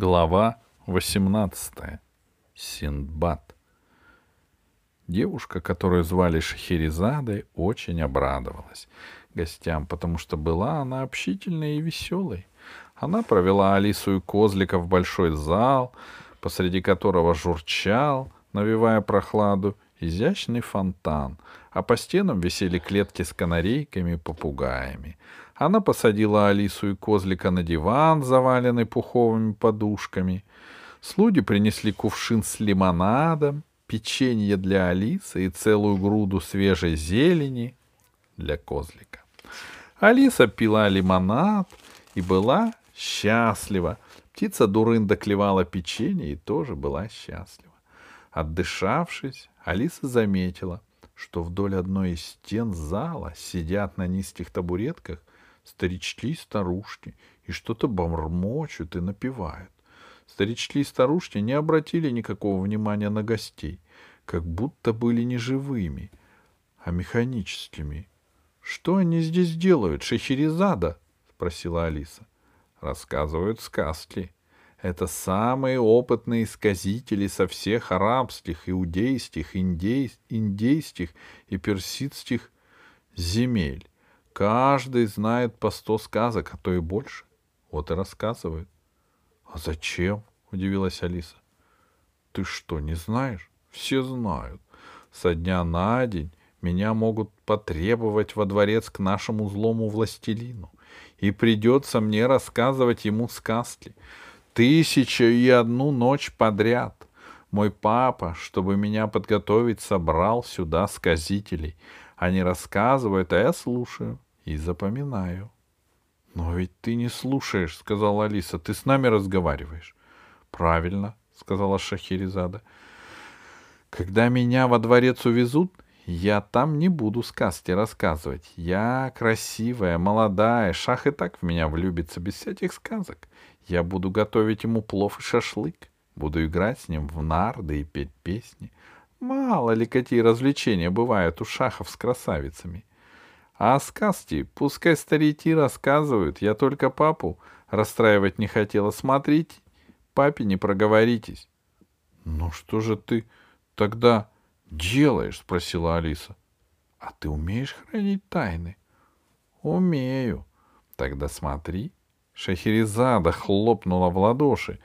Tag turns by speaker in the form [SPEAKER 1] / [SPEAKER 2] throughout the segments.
[SPEAKER 1] Глава 18. Синдбад. Девушка, которую звали Шахерезадой, очень обрадовалась гостям, потому что была она общительной и веселой. Она провела Алису и Козлика в большой зал, посреди которого журчал, навевая прохладу, изящный фонтан, а по стенам висели клетки с канарейками и попугаями. Она посадила Алису и Козлика на диван, заваленный пуховыми подушками. Слуги принесли кувшин с лимонадом, печенье для Алисы и целую груду свежей зелени для Козлика. Алиса пила лимонад и была счастлива. Птица Дурында клевала печенье и тоже была счастлива. Отдышавшись, Алиса заметила, что вдоль одной из стен зала сидят на низких табуретках старички и старушки, и что-то бормочут и напевают. Старички и старушки не обратили никакого внимания на гостей, как будто были не живыми, а механическими. — Что они здесь делают, Шехерезада? — спросила Алиса. — Рассказывают сказки. Это самые опытные сказители со всех арабских, иудейских, индей, индейских и персидских земель. Каждый знает по сто сказок, а то и больше. Вот и рассказывает. — А зачем? — удивилась Алиса. — Ты что, не знаешь? Все знают. Со дня на день меня могут потребовать во дворец к нашему злому властелину. И придется мне рассказывать ему сказки. Тысяча и одну ночь подряд. Мой папа, чтобы меня подготовить, собрал сюда сказителей. Они рассказывают, а я слушаю и запоминаю. — Но ведь ты не слушаешь, — сказала Алиса, — ты с нами разговариваешь. — Правильно, — сказала Шахерезада. — Когда меня во дворец увезут, я там не буду сказки рассказывать. Я красивая, молодая, Шах и так в меня влюбится без всяких сказок. Я буду готовить ему плов и шашлык, буду играть с ним в нарды и петь песни. Мало ли какие развлечения бывают у шахов с красавицами. А сказки пускай старики рассказывают, я только папу расстраивать не хотела. Смотрите, папе не проговоритесь. — Ну что же ты тогда делаешь? — спросила Алиса. — А ты умеешь хранить тайны? — Умею. Тогда смотри. Шахерезада хлопнула в ладоши,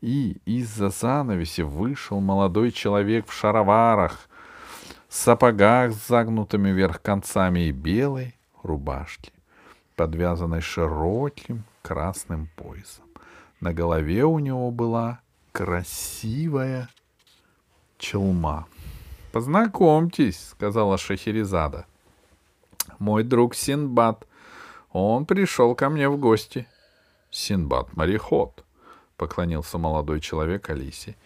[SPEAKER 1] и из-за занавеси вышел молодой человек в шароварах, сапогах с загнутыми вверх концами и белой рубашке, подвязанной широким красным поясом. На голове у него была красивая челма. «Познакомьтесь», — сказала Шахерезада. «Мой друг Синбад. Он пришел ко мне в гости». «Синбад-мореход», — поклонился молодой человек Алисе.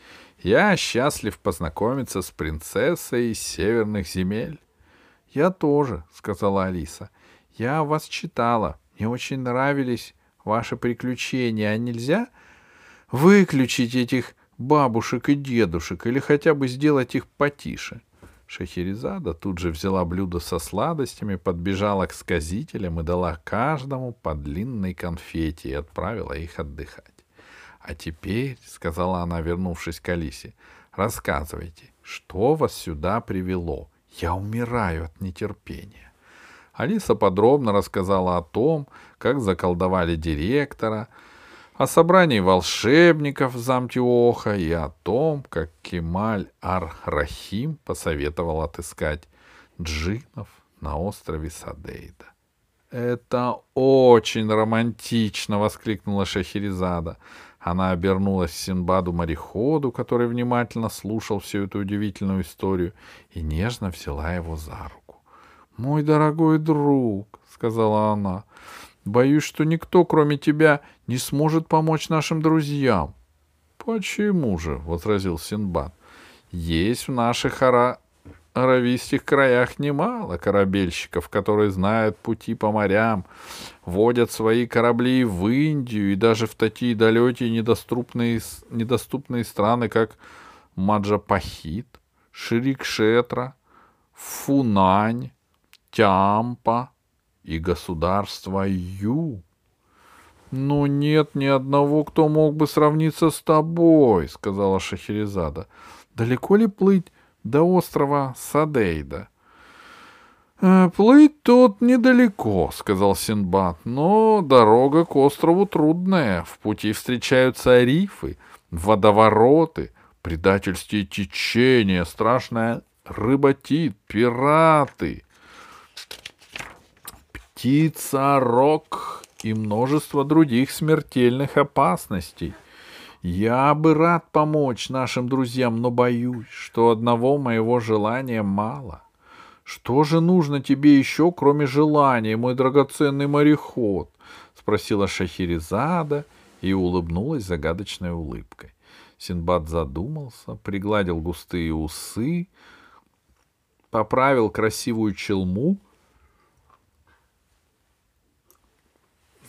[SPEAKER 1] Я счастлив познакомиться с принцессой северных земель. — Я тоже, — сказала Алиса. — Я вас читала. Мне очень нравились ваши приключения. А нельзя выключить этих бабушек и дедушек или хотя бы сделать их потише? Шахерезада тут же взяла блюдо со сладостями, подбежала к сказителям и дала каждому по длинной конфете и отправила их отдыхать. А теперь, — сказала она, вернувшись к Алисе, — рассказывайте, что вас сюда привело? Я умираю от нетерпения. Алиса подробно рассказала о том, как заколдовали директора, о собрании волшебников в замке Оха и о том, как Кемаль Ар-Рахим посоветовал отыскать джинов на острове Садейда. «Это очень романтично!» — воскликнула Шахерезада. Она обернулась Синбаду-мореходу, который внимательно слушал всю эту удивительную историю, и нежно взяла его за руку. «Мой дорогой друг», — сказала она, — «боюсь, что никто, кроме тебя, не сможет помочь нашим друзьям». «Почему же?» — возразил Синбад. «Есть в наших ара аравийских краях немало корабельщиков, которые знают пути по морям, водят свои корабли в Индию и даже в такие далекие недоступные, недоступные страны, как Маджапахит, Ширикшетра, Фунань, Тямпа и государство Ю. «Ну нет ни одного, кто мог бы сравниться с тобой», — сказала Шахерезада. «Далеко ли плыть до острова Садейда?» «Э, «Плыть тут недалеко», — сказал Синбад, — «но дорога к острову трудная. В пути встречаются рифы, водовороты, предательские течения, страшная рыботит, пираты, птица-рок и множество других смертельных опасностей. Я бы рад помочь нашим друзьям, но боюсь, что одного моего желания мало. Что же нужно тебе еще, кроме желания, мой драгоценный мореход? спросила Шахерезада и улыбнулась загадочной улыбкой. Синбад задумался, пригладил густые усы, поправил красивую челму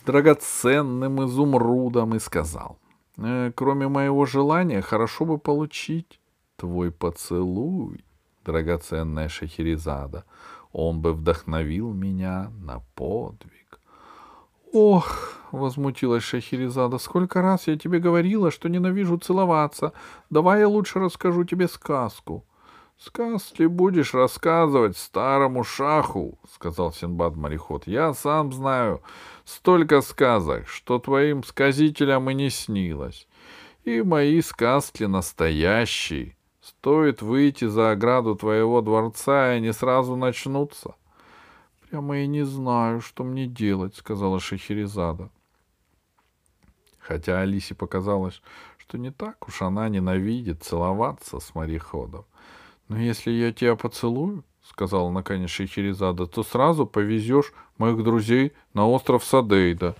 [SPEAKER 1] драгоценным изумрудом и сказал, «Э, «Кроме моего желания, хорошо бы получить твой поцелуй, драгоценная Шахерезада. Он бы вдохновил меня на подвиг». «Ох!» — возмутилась Шахерезада. «Сколько раз я тебе говорила, что ненавижу целоваться. Давай я лучше расскажу тебе сказку». Сказки будешь рассказывать старому шаху, сказал Синбад мореход. Я сам знаю столько сказок, что твоим сказителям и не снилось. И мои сказки настоящие. Стоит выйти за ограду твоего дворца, и они сразу начнутся. Прямо и не знаю, что мне делать, сказала Шахерезада. Хотя Алисе показалось, что не так уж она ненавидит целоваться с мореходом. «Но если я тебя поцелую, — сказала наконец Шехерезада, — то сразу повезешь моих друзей на остров Садейда».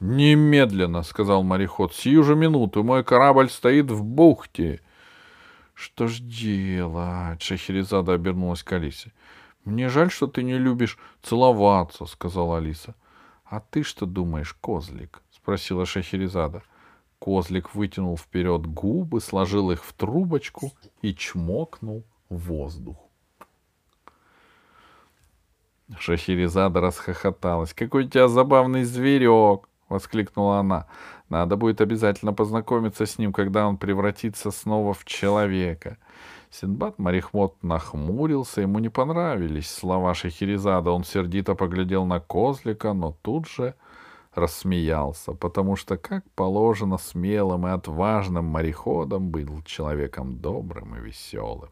[SPEAKER 1] «Немедленно!» — сказал мореход. «Сию же минуту мой корабль стоит в бухте». «Что ж делать?» — Шахерезада обернулась к Алисе. «Мне жаль, что ты не любишь целоваться», — сказала Алиса. «А ты что думаешь, козлик?» — спросила Шахерезада. — Козлик вытянул вперед губы, сложил их в трубочку и чмокнул воздух. Шахерезада расхохоталась. «Какой у тебя забавный зверек!» — воскликнула она. «Надо будет обязательно познакомиться с ним, когда он превратится снова в человека». Синбад Марихмот нахмурился, ему не понравились слова Шахерезада. Он сердито поглядел на козлика, но тут же рассмеялся, потому что, как положено смелым и отважным мореходам, был человеком добрым и веселым.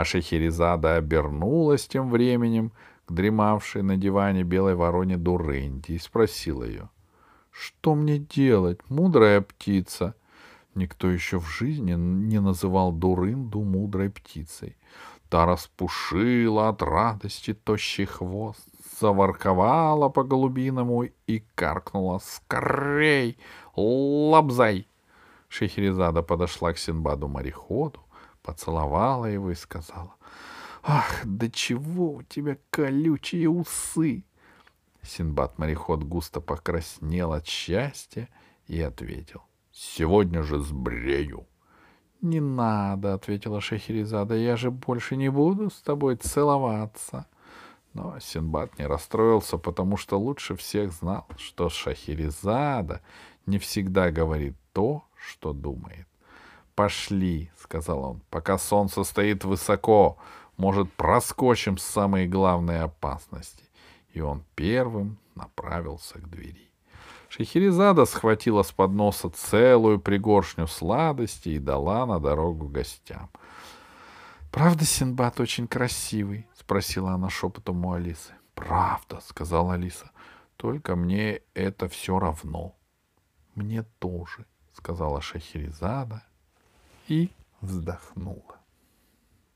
[SPEAKER 1] А Шехерезада обернулась тем временем к дремавшей на диване белой вороне Дуренди и спросила ее, «Что мне делать, мудрая птица?» Никто еще в жизни не называл Дурынду мудрой птицей. Та распушила от радости тощий хвост, заворковала по-голубиному и каркнула «Скорей! Лобзай!» Шехерезада подошла к Синбаду-мореходу, поцеловала его и сказала «Ах, да чего у тебя колючие усы!» Синбад-мореход густо покраснел от счастья и ответил «Сегодня же сбрею!» «Не надо», — ответила Шахерезада, — «я же больше не буду с тобой целоваться». Но Синбад не расстроился, потому что лучше всех знал, что Шахерезада не всегда говорит то, что думает. «Пошли», — сказал он, — «пока солнце стоит высоко, может, проскочим самые главные опасности». И он первым направился к двери. Шахерезада схватила с подноса целую пригоршню сладостей и дала на дорогу гостям. «Правда, Синбад очень красивый?» — спросила она шепотом у Алисы. «Правда», — сказала Алиса. «Только мне это все равно». «Мне тоже», — сказала Шахерезада и вздохнула.